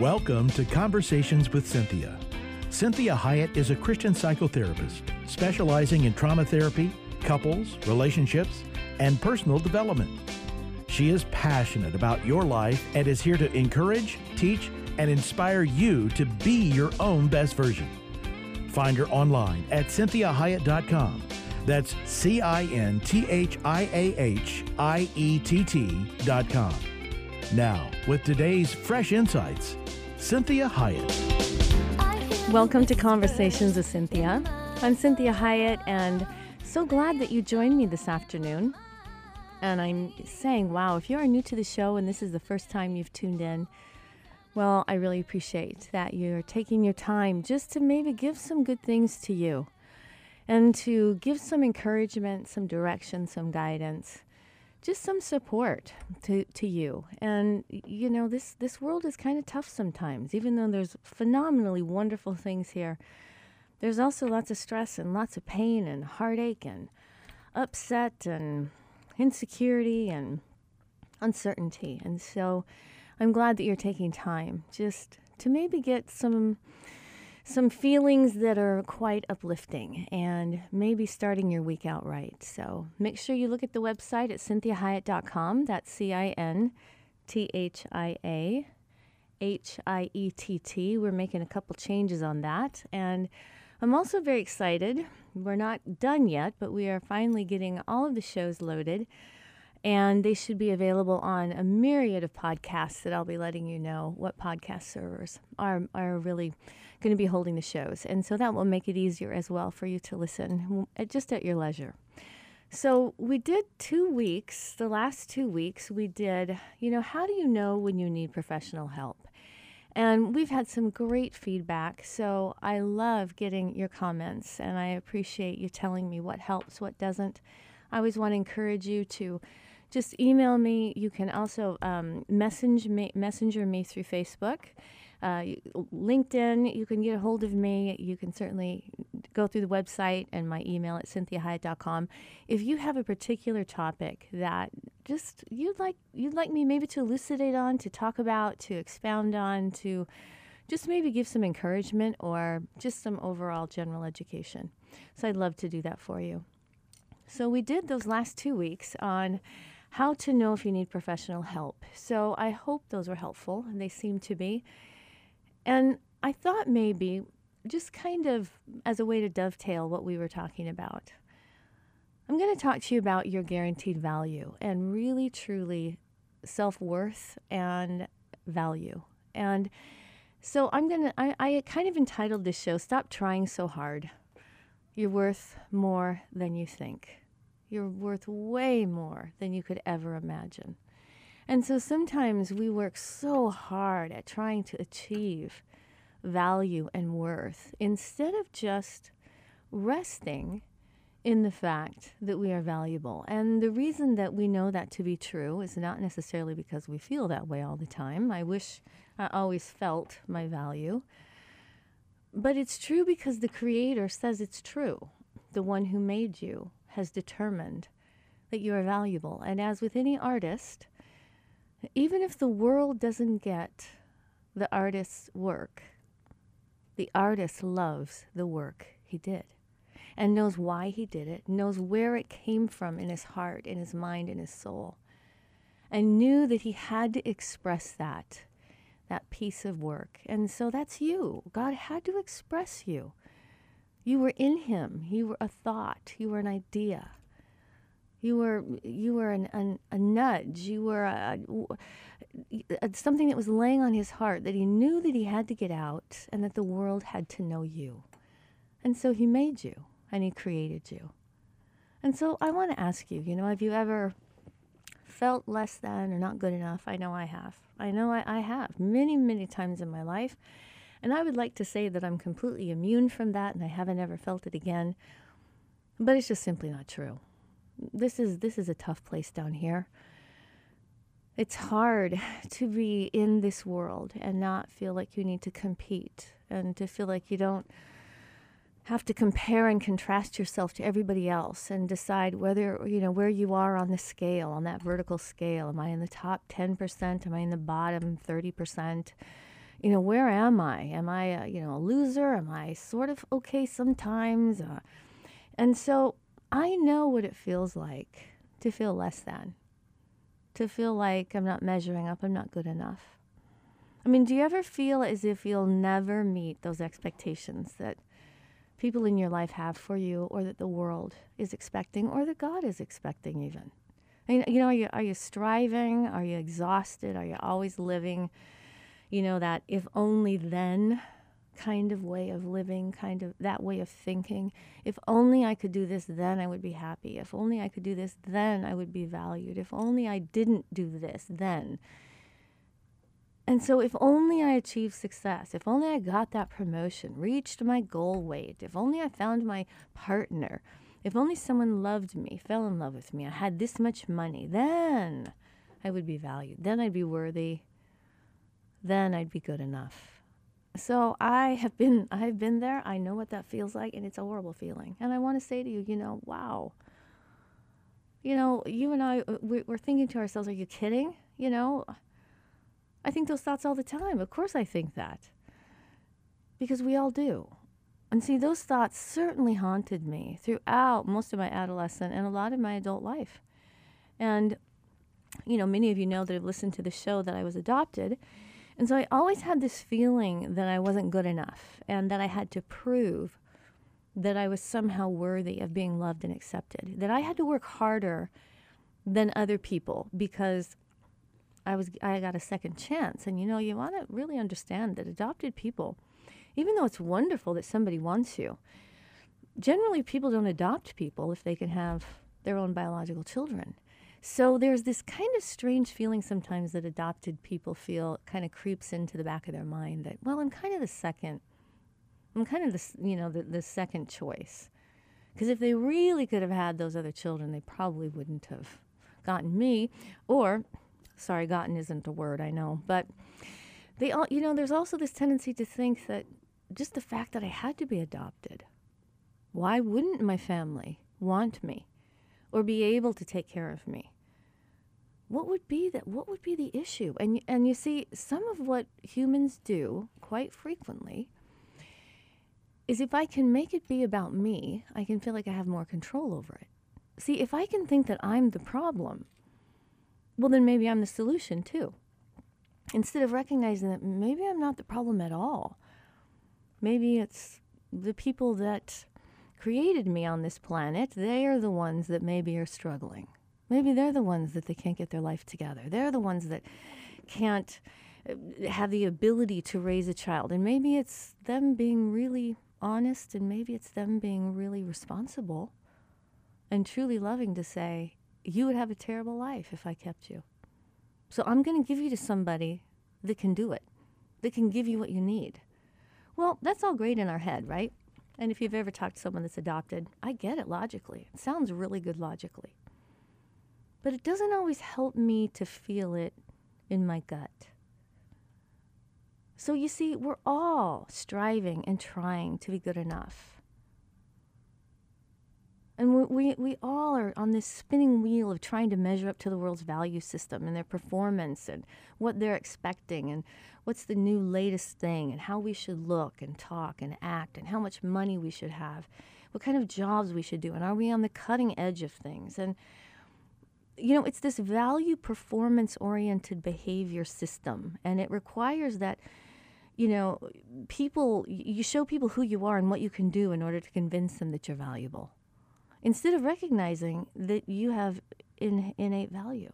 Welcome to Conversations with Cinthia. Cinthia Hiett is a Christian psychotherapist specializing in trauma therapy, couples, relationships, and personal development. She is passionate about your life and is here to encourage, teach, and inspire you to be your own best version. Find her online at cinthiahiett.com. That's C I N T H I A H I E T T.com. Now, with today's fresh insights, Cinthia Hiett. Welcome to Conversations with Cinthia. I'm Cinthia Hiett, and so glad that you joined me this afternoon. And I'm saying, wow, if you are new to the show and this is the first time you've tuned in, well, I really appreciate that you're taking your time just to maybe give some good things to you and to give some encouragement, some direction, some guidance, just some support to, to you. And you know, this this world is kind of tough sometimes, even though there's phenomenally wonderful things here. There's also lots of stress and lots of pain and heartache and upset and insecurity and uncertainty. And so I'm glad that you're taking time just to maybe get some some feelings that are quite uplifting and maybe starting your week out right. So make sure you look at the website at cinthiahiett.com. That's C I N T H I A H I E T T. We're making a couple changes on that. And I'm also very excited. We're not done yet, but we are finally getting all of the shows loaded. And they should be available on a myriad of podcasts that I'll be letting you know what podcast servers are, are really going to be holding the shows. And so that will make it easier as well for you to listen just at your leisure. So we did two weeks, the last two weeks, we did, you know, how do you know when you need professional help? And we've had some great feedback. So I love getting your comments and I appreciate you telling me what helps, what doesn't. I always want to encourage you to just email me. You can also um, message me, messenger me through Facebook uh, LinkedIn, you can get a hold of me. You can certainly go through the website and my email at cinthiahiett.com. If you have a particular topic that just you'd like you'd like me maybe to elucidate on, to talk about, to expound on, to just maybe give some encouragement or just some overall general education. So I'd love to do that for you. So we did those last two weeks on how to know if you need professional help. So I hope those were helpful, and they seem to be. And I thought maybe just kind of as a way to dovetail what we were talking about, I'm going to talk to you about your guaranteed value and really, truly self worth and value. And so I'm going to, I kind of entitled this show, Stop Trying So Hard. You're worth more than you think. You're worth way more than you could ever imagine. And so sometimes we work so hard at trying to achieve value and worth instead of just resting in the fact that we are valuable. And the reason that we know that to be true is not necessarily because we feel that way all the time. I wish I always felt my value. But it's true because the Creator says it's true. The one who made you has determined that you are valuable. And as with any artist, even if the world doesn't get the artist's work, the artist loves the work he did and knows why he did it, knows where it came from in his heart, in his mind, in his soul, and knew that he had to express that, that piece of work. And so that's you. God had to express you. You were in him. You were a thought. You were an idea. You were you were an, an, a nudge. You were a, a, something that was laying on his heart that he knew that he had to get out, and that the world had to know you. And so he made you, and he created you. And so I want to ask you, you know, have you ever felt less than or not good enough? I know I have. I know I, I have many, many times in my life. And I would like to say that I'm completely immune from that and I haven't ever felt it again. But it's just simply not true this is this is a tough place down here. It's hard to be in this world and not feel like you need to compete and to feel like you don't have to compare and contrast yourself to everybody else and decide whether you know where you are on the scale on that vertical scale am i in the top 10% am i in the bottom 30% you know, where am I? Am I, you know, a loser? Am I sort of okay sometimes? Uh, and so I know what it feels like to feel less than, to feel like I'm not measuring up, I'm not good enough. I mean, do you ever feel as if you'll never meet those expectations that people in your life have for you, or that the world is expecting, or that God is expecting, even? I mean, you know, are you, are you striving? Are you exhausted? Are you always living, you know, that if only then kind of way of living, kind of that way of thinking. If only I could do this, then I would be happy. If only I could do this, then I would be valued. If only I didn't do this, then. And so, if only I achieved success, if only I got that promotion, reached my goal weight, if only I found my partner, if only someone loved me, fell in love with me, I had this much money, then I would be valued. Then I'd be worthy. Then I'd be good enough. So I have been I've been there. I know what that feels like and it's a horrible feeling. And I want to say to you, you know, wow. You know, you and I uh, we're thinking to ourselves, are you kidding? You know, I think those thoughts all the time. Of course I think that. Because we all do. And see, those thoughts certainly haunted me throughout most of my adolescent and a lot of my adult life. And, you know, many of you know that have listened to the show that I was adopted. And so I always had this feeling that I wasn't good enough and that I had to prove that I was somehow worthy of being loved and accepted, that I had to work harder than other people because I was I got a second chance. And you know, you want to really understand that adopted people, even though it's wonderful that somebody wants you, generally people don't adopt people if they can have their own biological children. So there's this kind of strange feeling sometimes that adopted people feel kind of creeps into the back of their mind that, well, I'm kind of the second, I'm kind of the, you know, the, the second choice. Because if they really could have had those other children, they probably wouldn't have gotten me. Or, sorry, gotten isn't a word, I know. But they all, you know, there's also this tendency to think that just the fact that I had to be adopted, why wouldn't my family want me or be able to take care of me? What would be that what would be the issue? And and you see some of what humans do quite frequently is if i can make it be about me i can feel like i have more control over it. See if i can think that i'm the problem well then maybe i'm the solution too. Instead of recognizing that maybe i'm not the problem at all maybe it's the people that created me on this planet they are the ones that maybe are struggling Maybe they're the ones that they can't get their life together. They're the ones that can't uh, have the ability to raise a child. And maybe it's them being really honest and maybe it's them being really responsible and truly loving to say, you would have a terrible life if I kept you. So I'm going to give you to somebody that can do it, that can give you what you need. Well, that's all great in our head, right? And if you've ever talked to someone that's adopted, I get it logically. It sounds really good logically but it doesn't always help me to feel it in my gut. So you see, we're all striving and trying to be good enough. And we, we, we all are on this spinning wheel of trying to measure up to the world's value system and their performance and what they're expecting and what's the new latest thing and how we should look and talk and act and how much money we should have, what kind of jobs we should do, and are we on the cutting edge of things? And you know, it's this value performance oriented behavior system, and it requires that, you know, people, you show people who you are and what you can do in order to convince them that you're valuable, instead of recognizing that you have in, innate value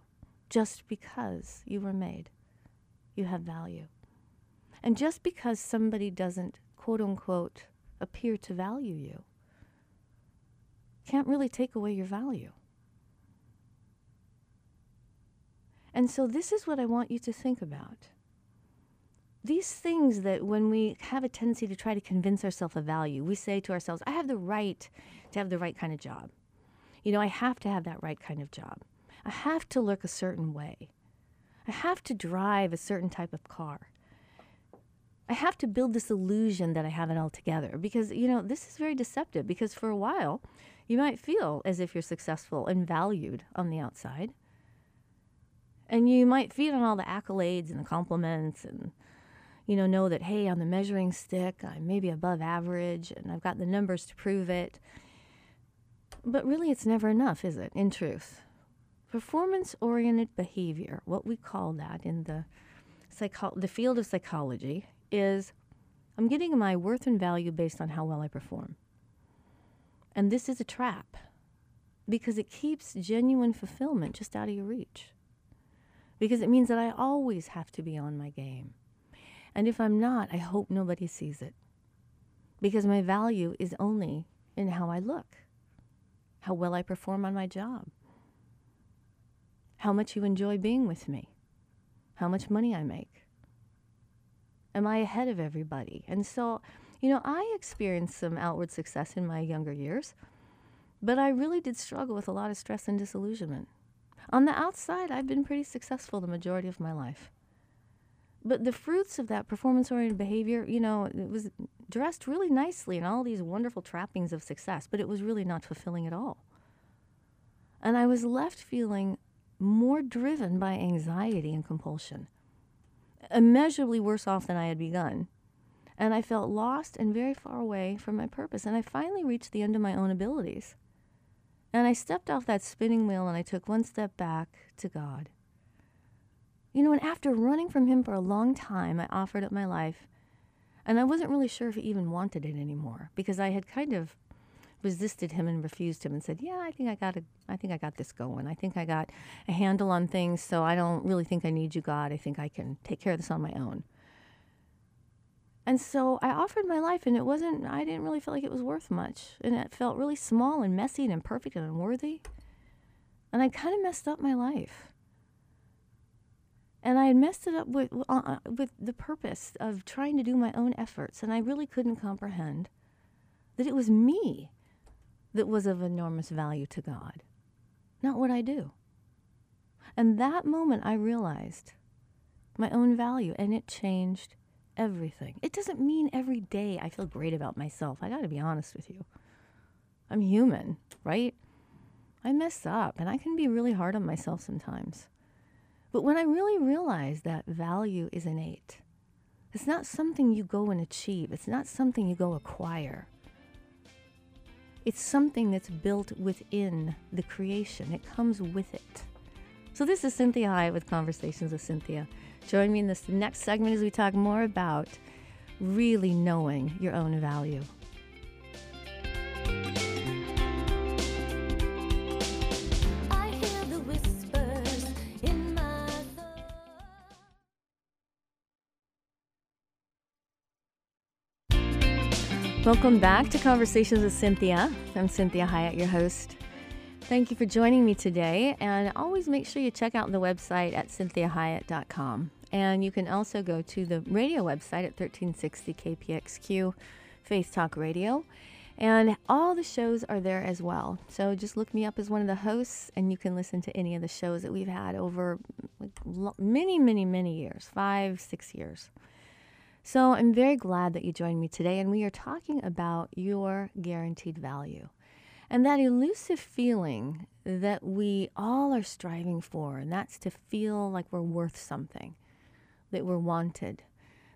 just because you were made. You have value. And just because somebody doesn't, quote unquote, appear to value you, can't really take away your value. And so, this is what I want you to think about. These things that when we have a tendency to try to convince ourselves of value, we say to ourselves, I have the right to have the right kind of job. You know, I have to have that right kind of job. I have to look a certain way. I have to drive a certain type of car. I have to build this illusion that I have it all together because, you know, this is very deceptive because for a while you might feel as if you're successful and valued on the outside. And you might feed on all the accolades and the compliments and, you know, know that, hey, on the measuring stick, I'm maybe above average and I've got the numbers to prove it. But really, it's never enough, is it, in truth? Performance oriented behavior, what we call that in the, psycho- the field of psychology, is I'm getting my worth and value based on how well I perform. And this is a trap because it keeps genuine fulfillment just out of your reach. Because it means that I always have to be on my game. And if I'm not, I hope nobody sees it. Because my value is only in how I look, how well I perform on my job, how much you enjoy being with me, how much money I make. Am I ahead of everybody? And so, you know, I experienced some outward success in my younger years, but I really did struggle with a lot of stress and disillusionment. On the outside, I've been pretty successful the majority of my life. But the fruits of that performance oriented behavior, you know, it was dressed really nicely in all these wonderful trappings of success, but it was really not fulfilling at all. And I was left feeling more driven by anxiety and compulsion, immeasurably worse off than I had begun. And I felt lost and very far away from my purpose. And I finally reached the end of my own abilities. And I stepped off that spinning wheel and I took one step back to God. You know, and after running from Him for a long time, I offered up my life. And I wasn't really sure if He even wanted it anymore because I had kind of resisted him and refused him and said, "Yeah, I think I got a, I think I got this going. I think I got a handle on things, so I don't really think I need you, God. I think I can take care of this on my own." And so I offered my life, and it wasn't, I didn't really feel like it was worth much. And it felt really small and messy and imperfect and unworthy. And I kind of messed up my life. And I had messed it up with, uh, with the purpose of trying to do my own efforts. And I really couldn't comprehend that it was me that was of enormous value to God, not what I do. And that moment I realized my own value, and it changed everything. It doesn't mean every day I feel great about myself. I got to be honest with you. I'm human, right? I mess up and I can be really hard on myself sometimes. But when I really realize that value is innate, it's not something you go and achieve, it's not something you go acquire. It's something that's built within the creation, it comes with it. So, this is Cinthia Hiett with Conversations with Cinthia. Join me in this next segment as we talk more about really knowing your own value. Welcome back to Conversations with Cinthia. I'm Cinthia Hiett, your host. Thank you for joining me today. And always make sure you check out the website at cinthiahiett.com. And you can also go to the radio website at 1360 KPXQ Faith Talk Radio. And all the shows are there as well. So just look me up as one of the hosts, and you can listen to any of the shows that we've had over many, many, many years five, six years. So I'm very glad that you joined me today, and we are talking about your guaranteed value. And that elusive feeling that we all are striving for, and that's to feel like we're worth something, that we're wanted,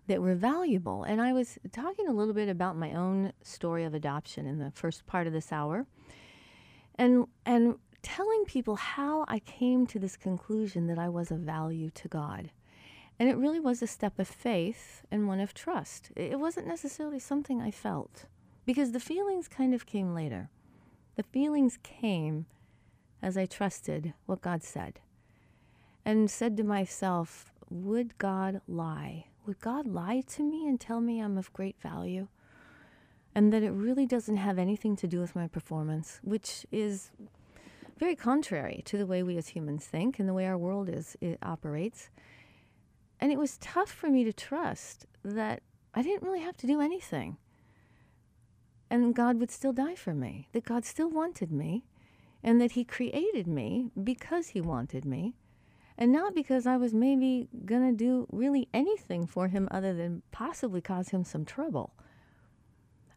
that we're valuable. And I was talking a little bit about my own story of adoption in the first part of this hour, and, and telling people how I came to this conclusion that I was of value to God. And it really was a step of faith and one of trust. It wasn't necessarily something I felt because the feelings kind of came later. The feelings came as I trusted what God said and said to myself, Would God lie? Would God lie to me and tell me I'm of great value? And that it really doesn't have anything to do with my performance, which is very contrary to the way we as humans think and the way our world is it operates. And it was tough for me to trust that I didn't really have to do anything. And God would still die for me, that God still wanted me, and that He created me because He wanted me, and not because I was maybe going to do really anything for Him other than possibly cause Him some trouble.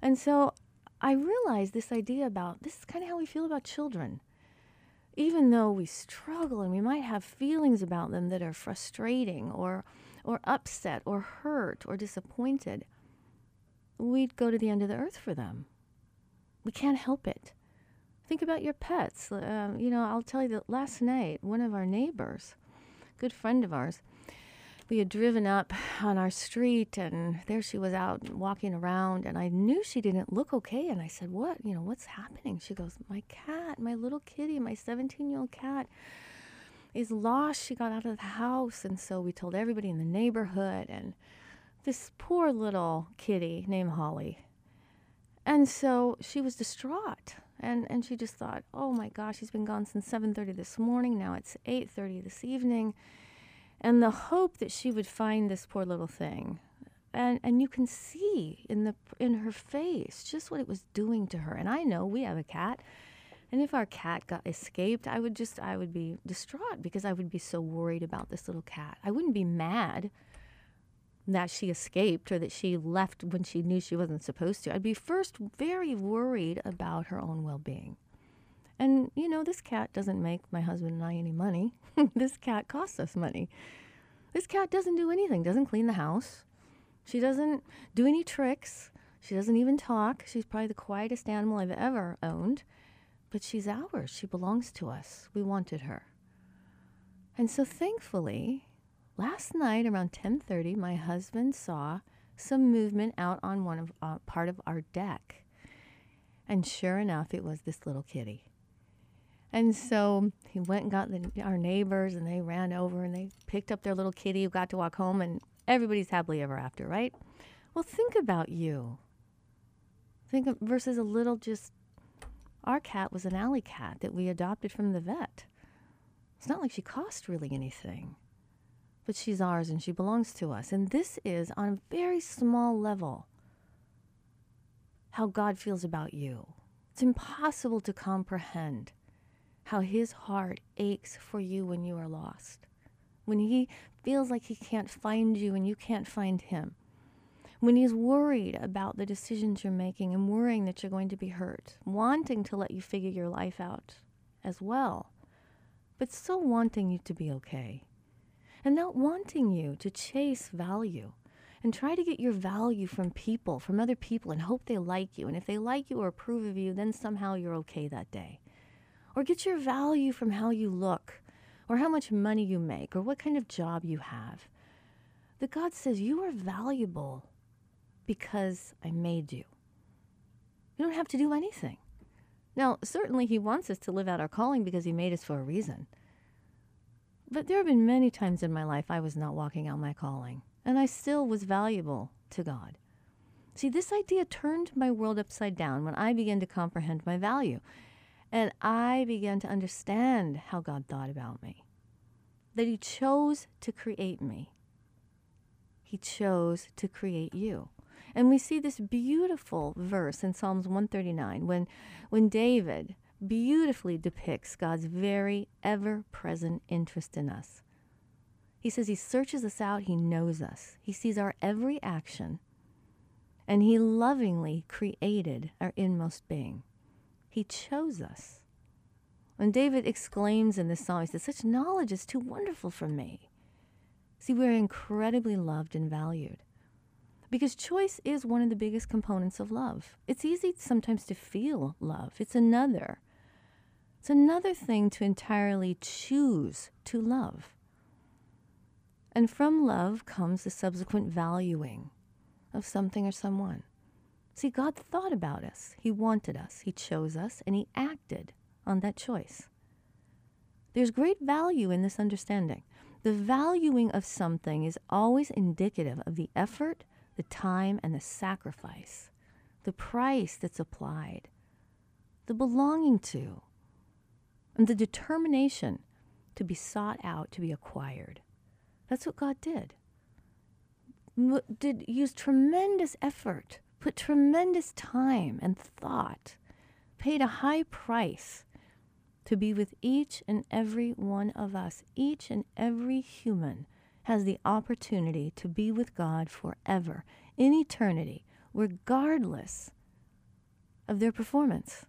And so I realized this idea about this is kind of how we feel about children even though we struggle and we might have feelings about them that are frustrating or or upset or hurt or disappointed, we'd go to the end of the earth for them. We can't help it. Think about your pets. Um, you know, I'll tell you that last night, one of our neighbors, good friend of ours, we had driven up on our street and there she was out walking around and I knew she didn't look okay and I said, "What? You know, what's happening?" She goes, "My cat, my little kitty, my 17-year-old cat is lost. She got out of the house." And so we told everybody in the neighborhood and this poor little kitty named Holly. And so she was distraught. And and she just thought, "Oh my gosh, she's been gone since 7:30 this morning. Now it's 8:30 this evening." and the hope that she would find this poor little thing and and you can see in the in her face just what it was doing to her and i know we have a cat and if our cat got escaped i would just i would be distraught because i would be so worried about this little cat i wouldn't be mad that she escaped or that she left when she knew she wasn't supposed to i'd be first very worried about her own well-being and, you know, this cat doesn't make my husband and I any money. this cat costs us money. This cat doesn't do anything, doesn't clean the house. She doesn't do any tricks. She doesn't even talk. She's probably the quietest animal I've ever owned. But she's ours. She belongs to us. We wanted her. And so thankfully, last night around 10:30, my husband saw some movement out on one of uh, part of our deck. And sure enough, it was this little kitty. And so he went and got the, our neighbors, and they ran over and they picked up their little kitty who got to walk home, and everybody's happily ever after, right? Well, think about you. Think of versus a little just. Our cat was an alley cat that we adopted from the vet. It's not like she cost really anything, but she's ours and she belongs to us. And this is on a very small level how God feels about you. It's impossible to comprehend how his heart aches for you when you are lost, when he feels like he can't find you and you can't find him, when he's worried about the decisions you're making and worrying that you're going to be hurt, wanting to let you figure your life out as well, but still wanting you to be okay, and not wanting you to chase value and try to get your value from people, from other people, and hope they like you. And if they like you or approve of you, then somehow you're okay that day. Or get your value from how you look, or how much money you make, or what kind of job you have. The God says you are valuable because I made you. You don't have to do anything. Now, certainly He wants us to live out our calling because He made us for a reason. But there have been many times in my life I was not walking out my calling, and I still was valuable to God. See, this idea turned my world upside down when I began to comprehend my value. And I began to understand how God thought about me. That He chose to create me, He chose to create you. And we see this beautiful verse in Psalms 139 when, when David beautifully depicts God's very ever present interest in us. He says He searches us out, He knows us, He sees our every action, and He lovingly created our inmost being. He chose us. And David exclaims in this song, he says, Such knowledge is too wonderful for me. See, we're incredibly loved and valued. Because choice is one of the biggest components of love. It's easy sometimes to feel love, it's another. It's another thing to entirely choose to love. And from love comes the subsequent valuing of something or someone. See, God thought about us, He wanted us, He chose us, and He acted on that choice. There's great value in this understanding. The valuing of something is always indicative of the effort, the time, and the sacrifice, the price that's applied, the belonging to, and the determination to be sought out, to be acquired. That's what God did. Did use tremendous effort put tremendous time and thought, paid a high price to be with each and every one of us. Each and every human has the opportunity to be with God forever, in eternity, regardless of their performance.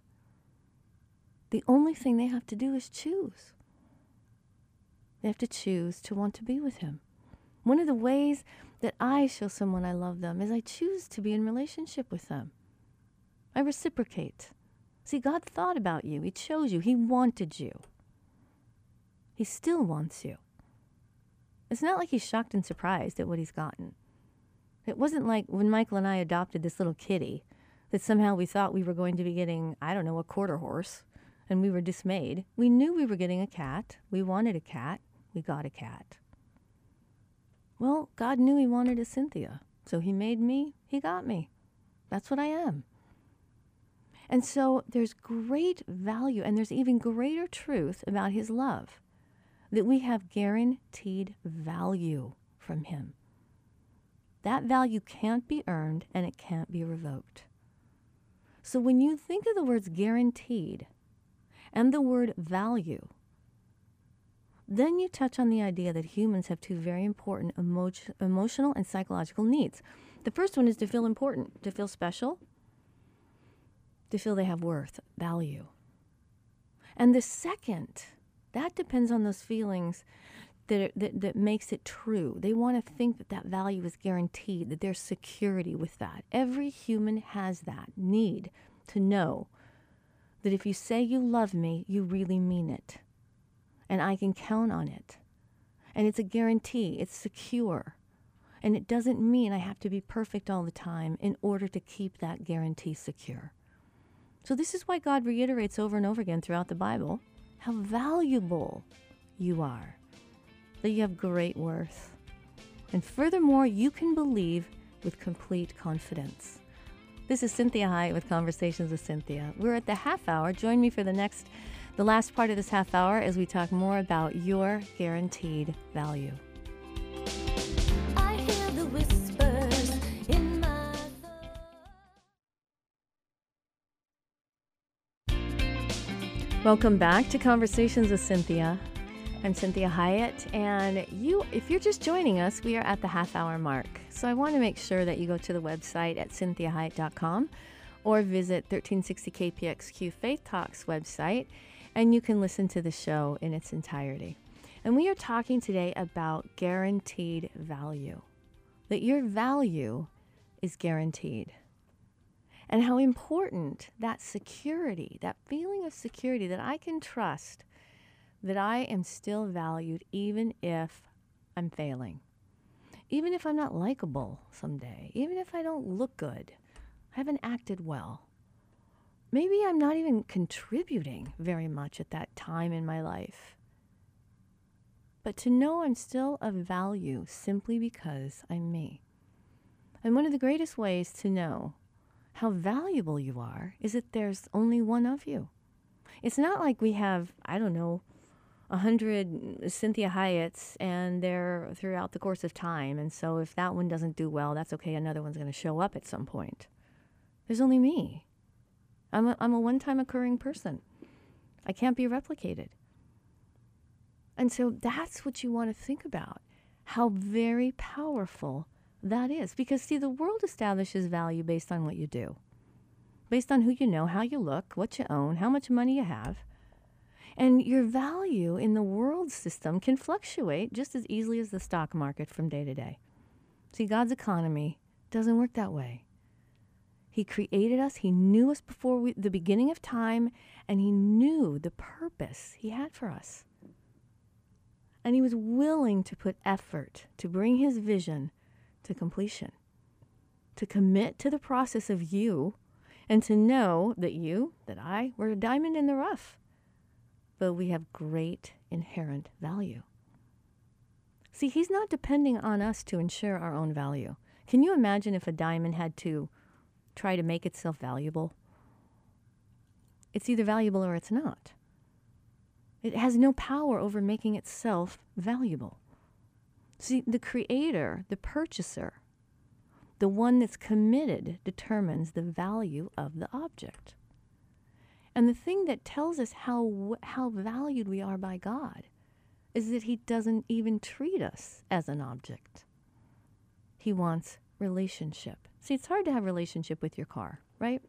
The only thing they have to do is choose. They have to choose to want to be with Him. One of the ways that I show someone I love them is I choose to be in relationship with them. I reciprocate. See, God thought about you, He chose you, He wanted you. He still wants you. It's not like He's shocked and surprised at what He's gotten. It wasn't like when Michael and I adopted this little kitty that somehow we thought we were going to be getting, I don't know, a quarter horse and we were dismayed. We knew we were getting a cat. We wanted a cat. We got a cat. Well, God knew He wanted a Cinthia. So He made me, He got me. That's what I am. And so there's great value and there's even greater truth about His love that we have guaranteed value from Him. That value can't be earned and it can't be revoked. So when you think of the words guaranteed and the word value, then you touch on the idea that humans have two very important emo- emotional and psychological needs. The first one is to feel important, to feel special, to feel they have worth, value. And the second, that depends on those feelings that, that, that makes it true. They want to think that that value is guaranteed, that there's security with that. Every human has that need to know that if you say you love me, you really mean it and I can count on it. And it's a guarantee, it's secure. And it doesn't mean I have to be perfect all the time in order to keep that guarantee secure. So, this is why God reiterates over and over again throughout the Bible how valuable you are, that you have great worth. And furthermore, you can believe with complete confidence. This is Cinthia Hiett with Conversations with Cinthia. We're at the half hour. Join me for the next the last part of this half hour as we talk more about your guaranteed value. Welcome back to Conversations with Cinthia. I'm Cinthia Hiett, and you, if you're just joining us, we are at the half hour mark. So I want to make sure that you go to the website at cinthiahiett.com or visit 1360KPXQ Faith Talks website and you can listen to the show in its entirety. And we are talking today about guaranteed value, that your value is guaranteed. And how important that security, that feeling of security that I can trust that I am still valued even if I'm failing, even if I'm not likable someday, even if I don't look good, I haven't acted well maybe I'm not even contributing very much at that time in my life. But to know I'm still of value simply because I'm me. And one of the greatest ways to know how valuable you are is that there's only one of you. It's not like we have, I don't know, a hundred Cinthia Hietts, and they're throughout the course of time. And so if that one doesn't do well, that's okay. Another one's going to show up at some point. There's only me. I'm a, I'm a one time occurring person. I can't be replicated. And so that's what you want to think about how very powerful that is. Because, see, the world establishes value based on what you do, based on who you know, how you look, what you own, how much money you have. And your value in the world system can fluctuate just as easily as the stock market from day to day. See, God's economy doesn't work that way. He created us. He knew us before we, the beginning of time, and He knew the purpose He had for us. And He was willing to put effort to bring His vision to completion, to commit to the process of you, and to know that you, that I, were a diamond in the rough, but we have great inherent value. See, He's not depending on us to ensure our own value. Can you imagine if a diamond had to try to make itself valuable. It's either valuable or it's not. It has no power over making itself valuable. See, the creator, the purchaser, the one that's committed determines the value of the object. And the thing that tells us how, how valued we are by God is that He doesn't even treat us as an object. He wants relationship. See, it's hard to have relationship with your car, right?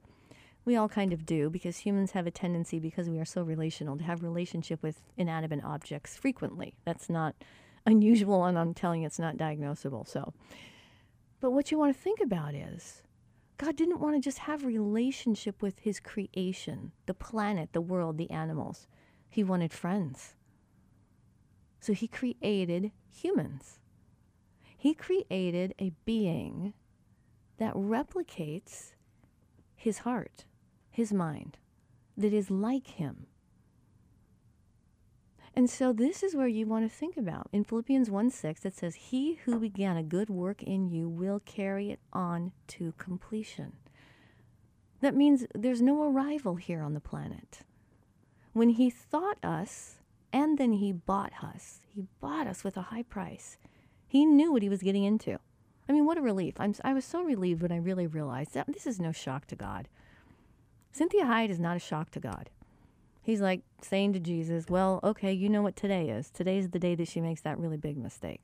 We all kind of do because humans have a tendency, because we are so relational, to have relationship with inanimate objects frequently. That's not unusual, and I'm telling you, it's not diagnosable. So, but what you want to think about is God didn't want to just have relationship with his creation, the planet, the world, the animals. He wanted friends. So he created humans. He created a being that replicates his heart, his mind, that is like him. And so this is where you want to think about. In Philippians 1 6, it says, He who began a good work in you will carry it on to completion. That means there's no arrival here on the planet. When He thought us and then He bought us, He bought us with a high price. He knew what He was getting into. I mean, what a relief. I'm, I was so relieved when I really realized that this is no shock to God. Cinthia Hiett is not a shock to God. He's like saying to Jesus, Well, okay, you know what today is. Today's the day that she makes that really big mistake.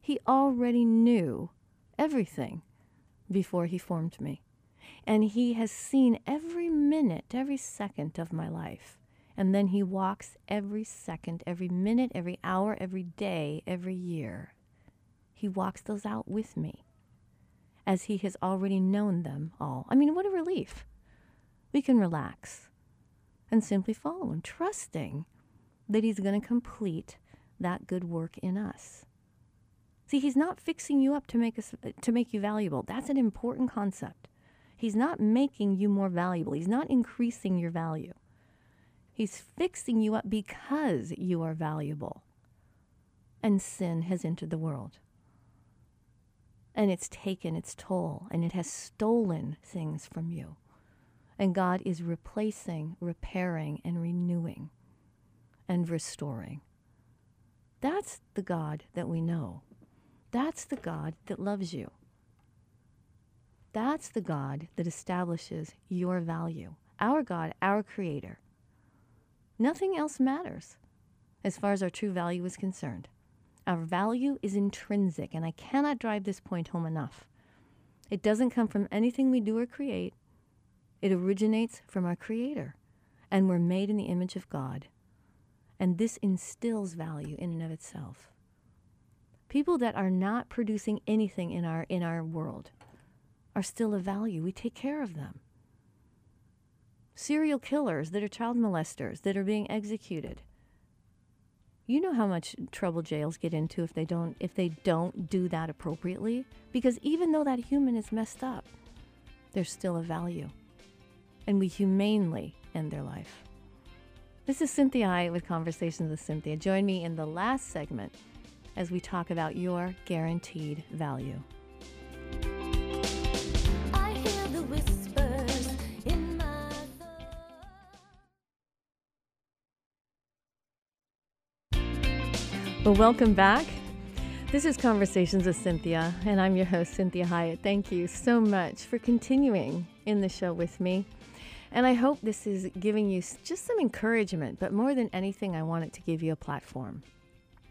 He already knew everything before he formed me. And he has seen every minute, every second of my life. And then he walks every second, every minute, every hour, every day, every year. He walks those out with me as he has already known them all. I mean, what a relief. We can relax and simply follow him, trusting that he's going to complete that good work in us. See, he's not fixing you up to make us to make you valuable. That's an important concept. He's not making you more valuable. He's not increasing your value. He's fixing you up because you are valuable. And sin has entered the world. And it's taken its toll and it has stolen things from you. And God is replacing, repairing, and renewing and restoring. That's the God that we know. That's the God that loves you. That's the God that establishes your value. Our God, our Creator. Nothing else matters as far as our true value is concerned. Our value is intrinsic, and I cannot drive this point home enough. It doesn't come from anything we do or create, it originates from our Creator, and we're made in the image of God. And this instills value in and of itself. People that are not producing anything in our, in our world are still of value. We take care of them. Serial killers that are child molesters that are being executed. You know how much trouble jails get into if they don't if they don't do that appropriately because even though that human is messed up, there's still a value and we humanely end their life. This is Cinthia Hiett with Conversations with Cinthia. Join me in the last segment as we talk about your guaranteed value. Well, welcome back. This is Conversations with Cinthia, and I'm your host, Cinthia Hiett. Thank you so much for continuing in the show with me. And I hope this is giving you just some encouragement, but more than anything, I wanted to give you a platform.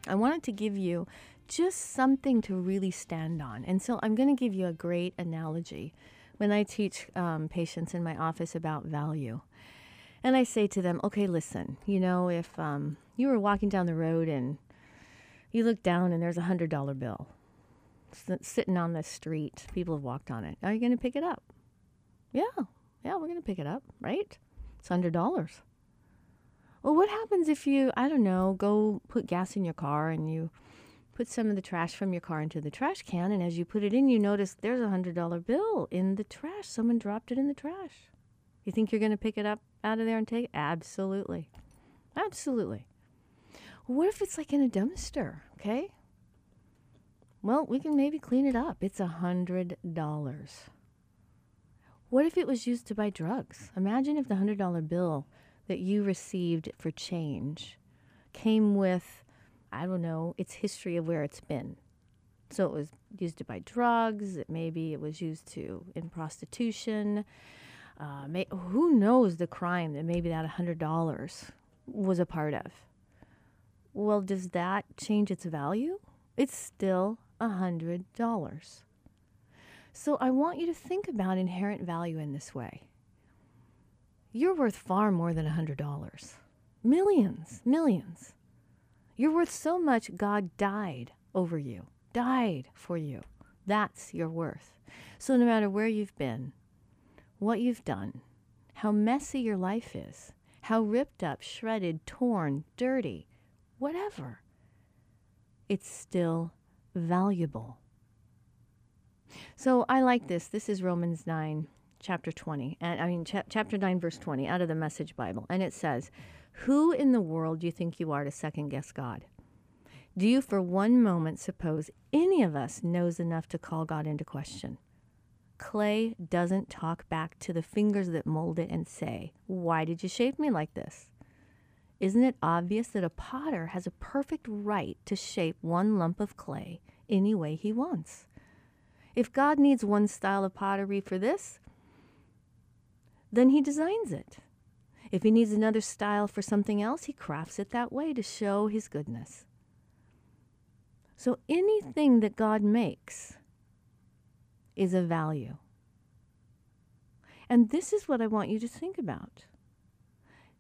I wanted to give you just something to really stand on. And so I'm going to give you a great analogy when I teach um, patients in my office about value. And I say to them, okay, listen, you know, if um, you were walking down the road and you look down and there's a $100 bill sitting on the street, people have walked on it, are you going to pick it up? Yeah, yeah, we're going to pick it up, right? It's $100. Well, what happens if you, I don't know, go put gas in your car and you put some of the trash from your car into the trash can, and as you put it in, you notice there's a $100 bill in the trash. Someone dropped it in the trash. You think you're going to pick it up out of there and take it? Absolutely. Absolutely. What if it's like in a dumpster, okay? Well, we can maybe clean it up. It's a $100. What if it was used to buy drugs? Imagine if the $100 bill that you received for change came with, I don't know, its history of where it's been. So it was used to buy drugs, maybe it was used to in prostitution. Uh, may, who knows the crime that maybe that $100 was a part of? Well, does that change its value? It's still $100. So I want you to think about inherent value in this way. you're worth far more than a $100. Millions, millions. You're worth so much, God died over you, died for you. That's your worth. So, no matter where you've been, what you've done, how messy your life is, how ripped up, shredded, torn, dirty, whatever, it's still valuable. So I like this. This is Romans 9, chapter 20. And I mean, cha- chapter 9, verse 20, out of the Message Bible. And it says, Who in the world do you think you are to second guess God? Do you for one moment suppose any of us knows enough to call God into question? Clay doesn't talk back to the fingers that mold it and say, Why did you shape me like this? Isn't it obvious that a potter has a perfect right to shape one lump of clay any way he wants? If God needs one style of pottery for this, then he designs it. If he needs another style for something else, he crafts it that way to show his goodness. So anything that God makes is of value. And this is what I want you to think about.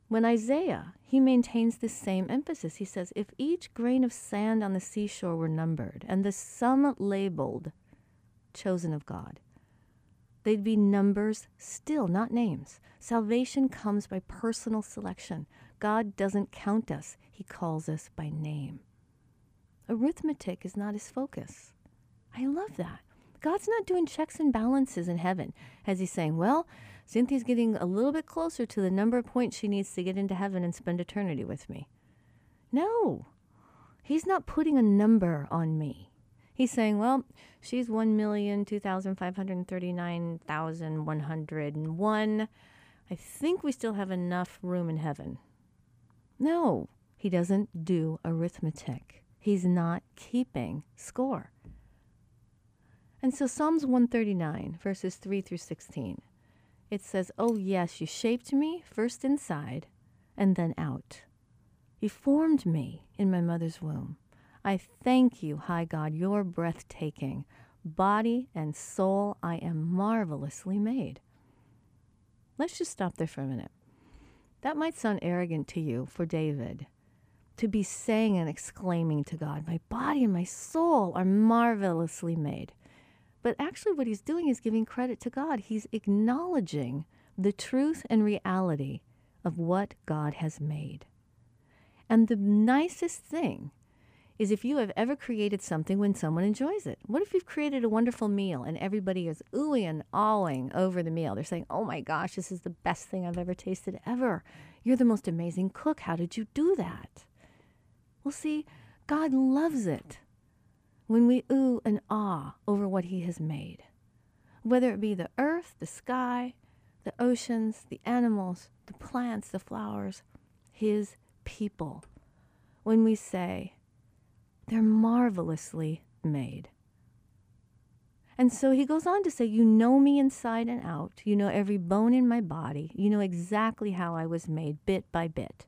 When Isaiah, he maintains this same emphasis. He says, If each grain of sand on the seashore were numbered and the sum labeled, chosen of God, they'd be numbers still, not names. Salvation comes by personal selection. God doesn't count us, He calls us by name. Arithmetic is not His focus. I love that. God's not doing checks and balances in heaven as He's saying, Well, Cinthia's getting a little bit closer to the number of points she needs to get into heaven and spend eternity with me. No, he's not putting a number on me. He's saying, well, she's 1,259,101. I think we still have enough room in heaven. No, he doesn't do arithmetic. He's not keeping score. And so Psalms 139, verses 3 through 16 it says, Oh, yes, you shaped me first inside and then out. You formed me in my mother's womb. I thank you, high God, you're breathtaking. Body and soul, I am marvelously made. Let's just stop there for a minute. That might sound arrogant to you for David to be saying and exclaiming to God, My body and my soul are marvelously made. But actually, what he's doing is giving credit to God. He's acknowledging the truth and reality of what God has made. And the nicest thing is if you have ever created something when someone enjoys it. What if you've created a wonderful meal and everybody is oohing and awing over the meal? They're saying, oh my gosh, this is the best thing I've ever tasted ever. You're the most amazing cook. How did you do that? Well, see, God loves it when we ooh and ah over what He has made, whether it be the earth, the sky, the oceans, the animals, the plants, the flowers, His people, when we say, they're marvelously made. And so he goes on to say, You know me inside and out. You know every bone in my body. You know exactly how I was made bit by bit,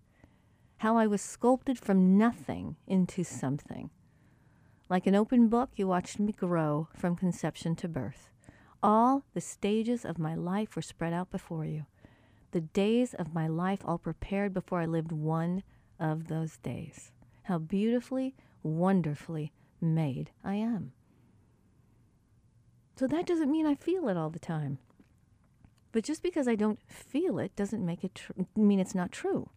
how I was sculpted from nothing into something. Like an open book, you watched me grow from conception to birth. All the stages of my life were spread out before you. The days of my life all prepared before I lived one of those days. How beautifully, wonderfully made I am. So that doesn't mean I feel it all the time. But just because I don't feel it doesn't make it tr- mean it's not true.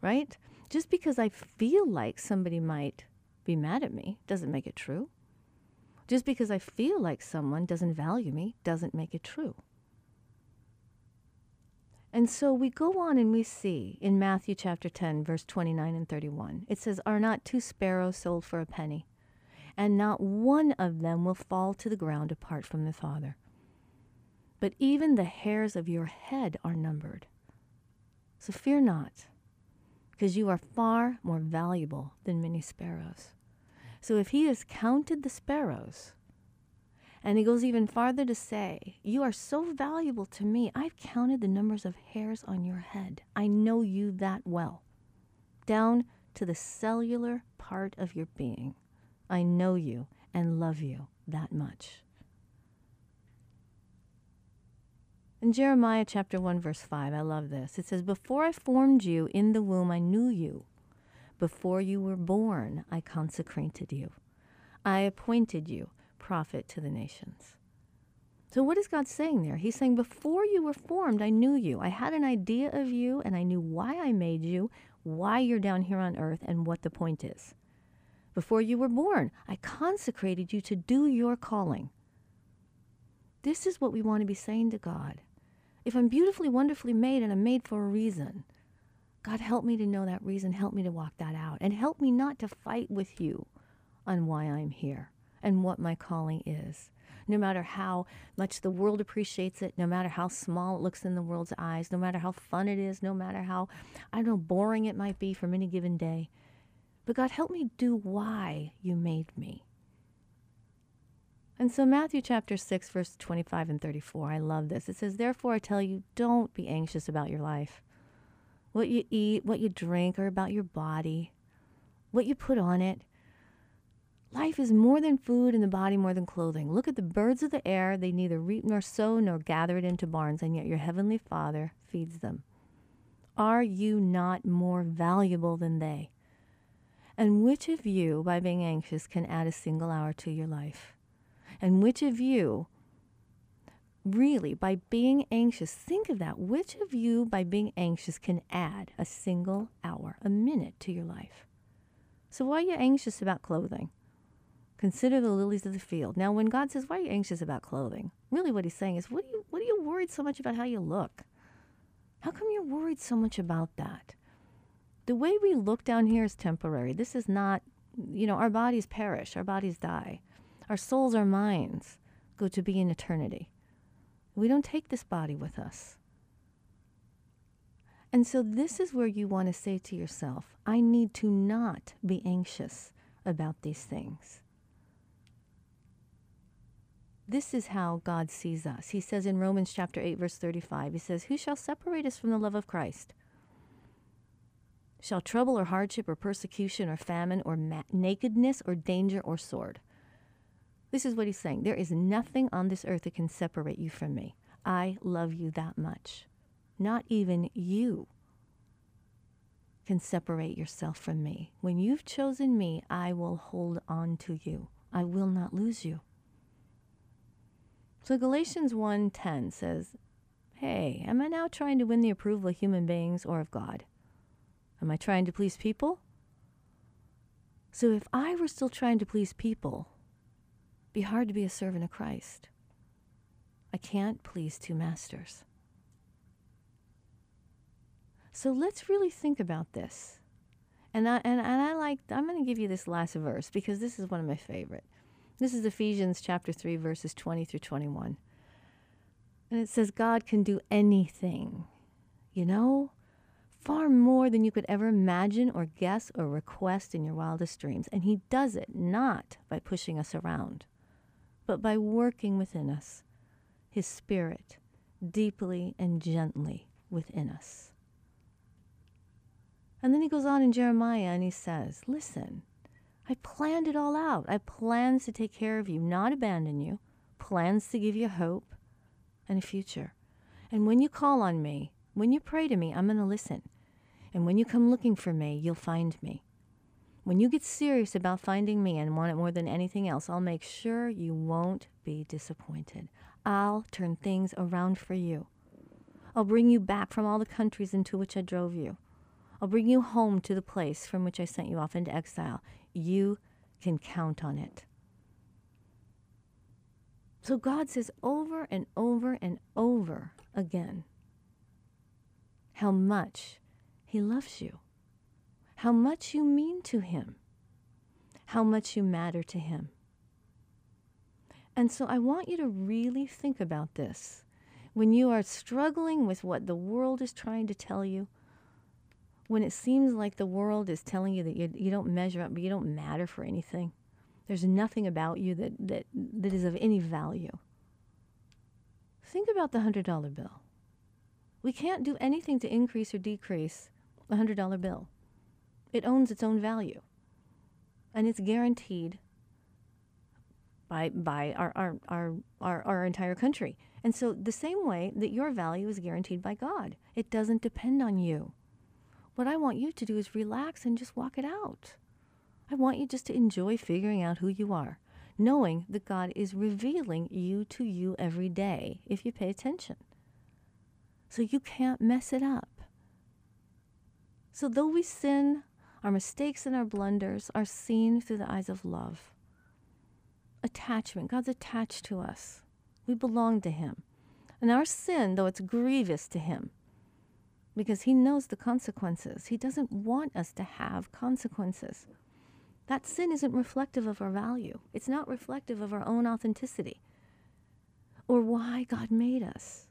Right? Just because I feel like somebody might be mad at me doesn't make it true. Just because I feel like someone doesn't value me doesn't make it true. And so we go on and we see in Matthew chapter 10, verse 29 and 31, it says, Are not two sparrows sold for a penny? And not one of them will fall to the ground apart from the Father. But even the hairs of your head are numbered. So fear not, because you are far more valuable than many sparrows. So if he has counted the sparrows, and he goes even farther to say, You are so valuable to me. I've counted the numbers of hairs on your head. I know you that well, down to the cellular part of your being. I know you and love you that much. In Jeremiah chapter 1, verse 5, I love this. It says, Before I formed you in the womb, I knew you. Before you were born, I consecrated you. I appointed you prophet to the nations. So, what is God saying there? He's saying, Before you were formed, I knew you. I had an idea of you, and I knew why I made you, why you're down here on earth, and what the point is. Before you were born, I consecrated you to do your calling. This is what we want to be saying to God. If I'm beautifully, wonderfully made and I'm made for a reason, God, help me to know that reason. Help me to walk that out. And help me not to fight with you on why I'm here and what my calling is. No matter how much the world appreciates it, no matter how small it looks in the world's eyes, no matter how fun it is, no matter how, I don't know, boring it might be from any given day. But God, help me do why you made me. And so, Matthew chapter 6, verse 25 and 34, I love this. It says, Therefore, I tell you, don't be anxious about your life, what you eat, what you drink, or about your body, what you put on it. Life is more than food and the body more than clothing. Look at the birds of the air. They neither reap nor sow nor gather it into barns, and yet your heavenly Father feeds them. Are you not more valuable than they? And which of you, by being anxious, can add a single hour to your life? And which of you, really, by being anxious, think of that. Which of you, by being anxious, can add a single hour, a minute to your life? So, why are you anxious about clothing? Consider the lilies of the field. Now, when God says, Why are you anxious about clothing? Really, what he's saying is, What are you, what are you worried so much about how you look? How come you're worried so much about that? The way we look down here is temporary. This is not, you know, our bodies perish, our bodies die. Our souls, our minds go to be in eternity. We don't take this body with us. And so, this is where you want to say to yourself, I need to not be anxious about these things. This is how God sees us. He says in Romans chapter 8 verse 35, he says, "Who shall separate us from the love of Christ? Shall trouble or hardship or persecution or famine or ma- nakedness or danger or sword?" This is what he's saying. There is nothing on this earth that can separate you from me. I love you that much. Not even you can separate yourself from me. When you've chosen me, I will hold on to you. I will not lose you. So Galatians 1:10 says, "Hey, am I now trying to win the approval of human beings or of God? Am I trying to please people?" So if I were still trying to please people, be hard to be a servant of Christ. I can't please two masters. So let's really think about this. And I, and, and I like, I'm going to give you this last verse because this is one of my favorite. This is Ephesians chapter 3, verses 20 through 21. And it says, God can do anything, you know, far more than you could ever imagine or guess or request in your wildest dreams. And He does it not by pushing us around, but by working within us, His Spirit, deeply and gently within us. And then he goes on in Jeremiah and he says, Listen, I planned it all out. I plans to take care of you, not abandon you, plans to give you hope and a future. And when you call on me, when you pray to me, I'm going to listen. And when you come looking for me, you'll find me. When you get serious about finding me and want it more than anything else, I'll make sure you won't be disappointed. I'll turn things around for you. I'll bring you back from all the countries into which I drove you. I'll bring you home to the place from which I sent you off into exile. You can count on it. So God says over and over and over again how much He loves you, how much you mean to Him, how much you matter to Him. And so I want you to really think about this. When you are struggling with what the world is trying to tell you, when it seems like the world is telling you that you, you don't measure up, but you don't matter for anything, there's nothing about you that, that, that is of any value. Think about the $100 bill. We can't do anything to increase or decrease a $100 bill. It owns its own value. And it's guaranteed by, by our, our, our, our, our entire country. And so, the same way that your value is guaranteed by God, it doesn't depend on you. What I want you to do is relax and just walk it out. I want you just to enjoy figuring out who you are, knowing that God is revealing you to you every day if you pay attention. So you can't mess it up. So, though we sin, our mistakes and our blunders are seen through the eyes of love. Attachment. God's attached to us. We belong to Him. And our sin, though it's grievous to Him, because He knows the consequences, He doesn't want us to have consequences. That sin isn't reflective of our value, it's not reflective of our own authenticity or why God made us.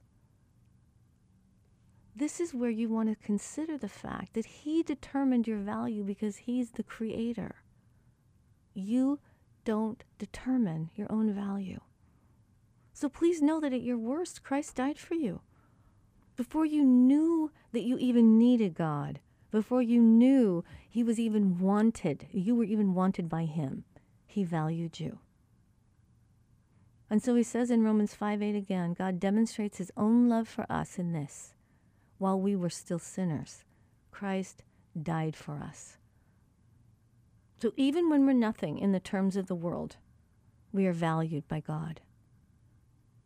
This is where you want to consider the fact that He determined your value because He's the creator. You don't determine your own value. So please know that at your worst, Christ died for you. Before you knew that you even needed God, before you knew He was even wanted, you were even wanted by Him, He valued you. And so He says in Romans 5 8 again, God demonstrates His own love for us in this while we were still sinners, Christ died for us. So even when we're nothing in the terms of the world, we are valued by God.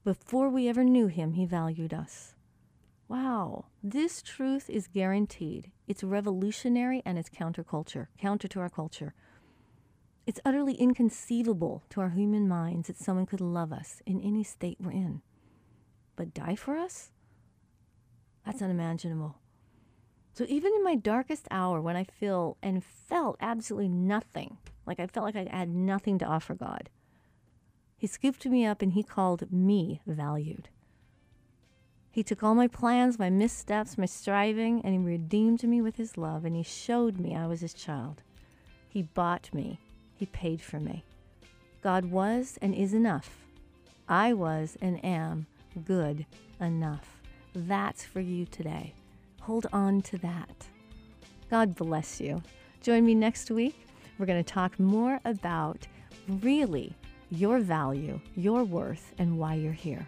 Before we ever knew Him, He valued us. Wow, this truth is guaranteed. It's revolutionary and it's counterculture, counter to our culture. It's utterly inconceivable to our human minds that someone could love us in any state we're in. But die for us? That's unimaginable. So even in my darkest hour, when I feel and felt absolutely nothing, like I felt like I had nothing to offer God, He scooped me up and He called me valued. He took all my plans, my missteps, my striving, and He redeemed me with His love, and He showed me I was His child. He bought me, He paid for me. God was and is enough. I was and am good enough. That's for you today. Hold on to that. God bless you. Join me next week. We're going to talk more about really your value, your worth, and why you're here.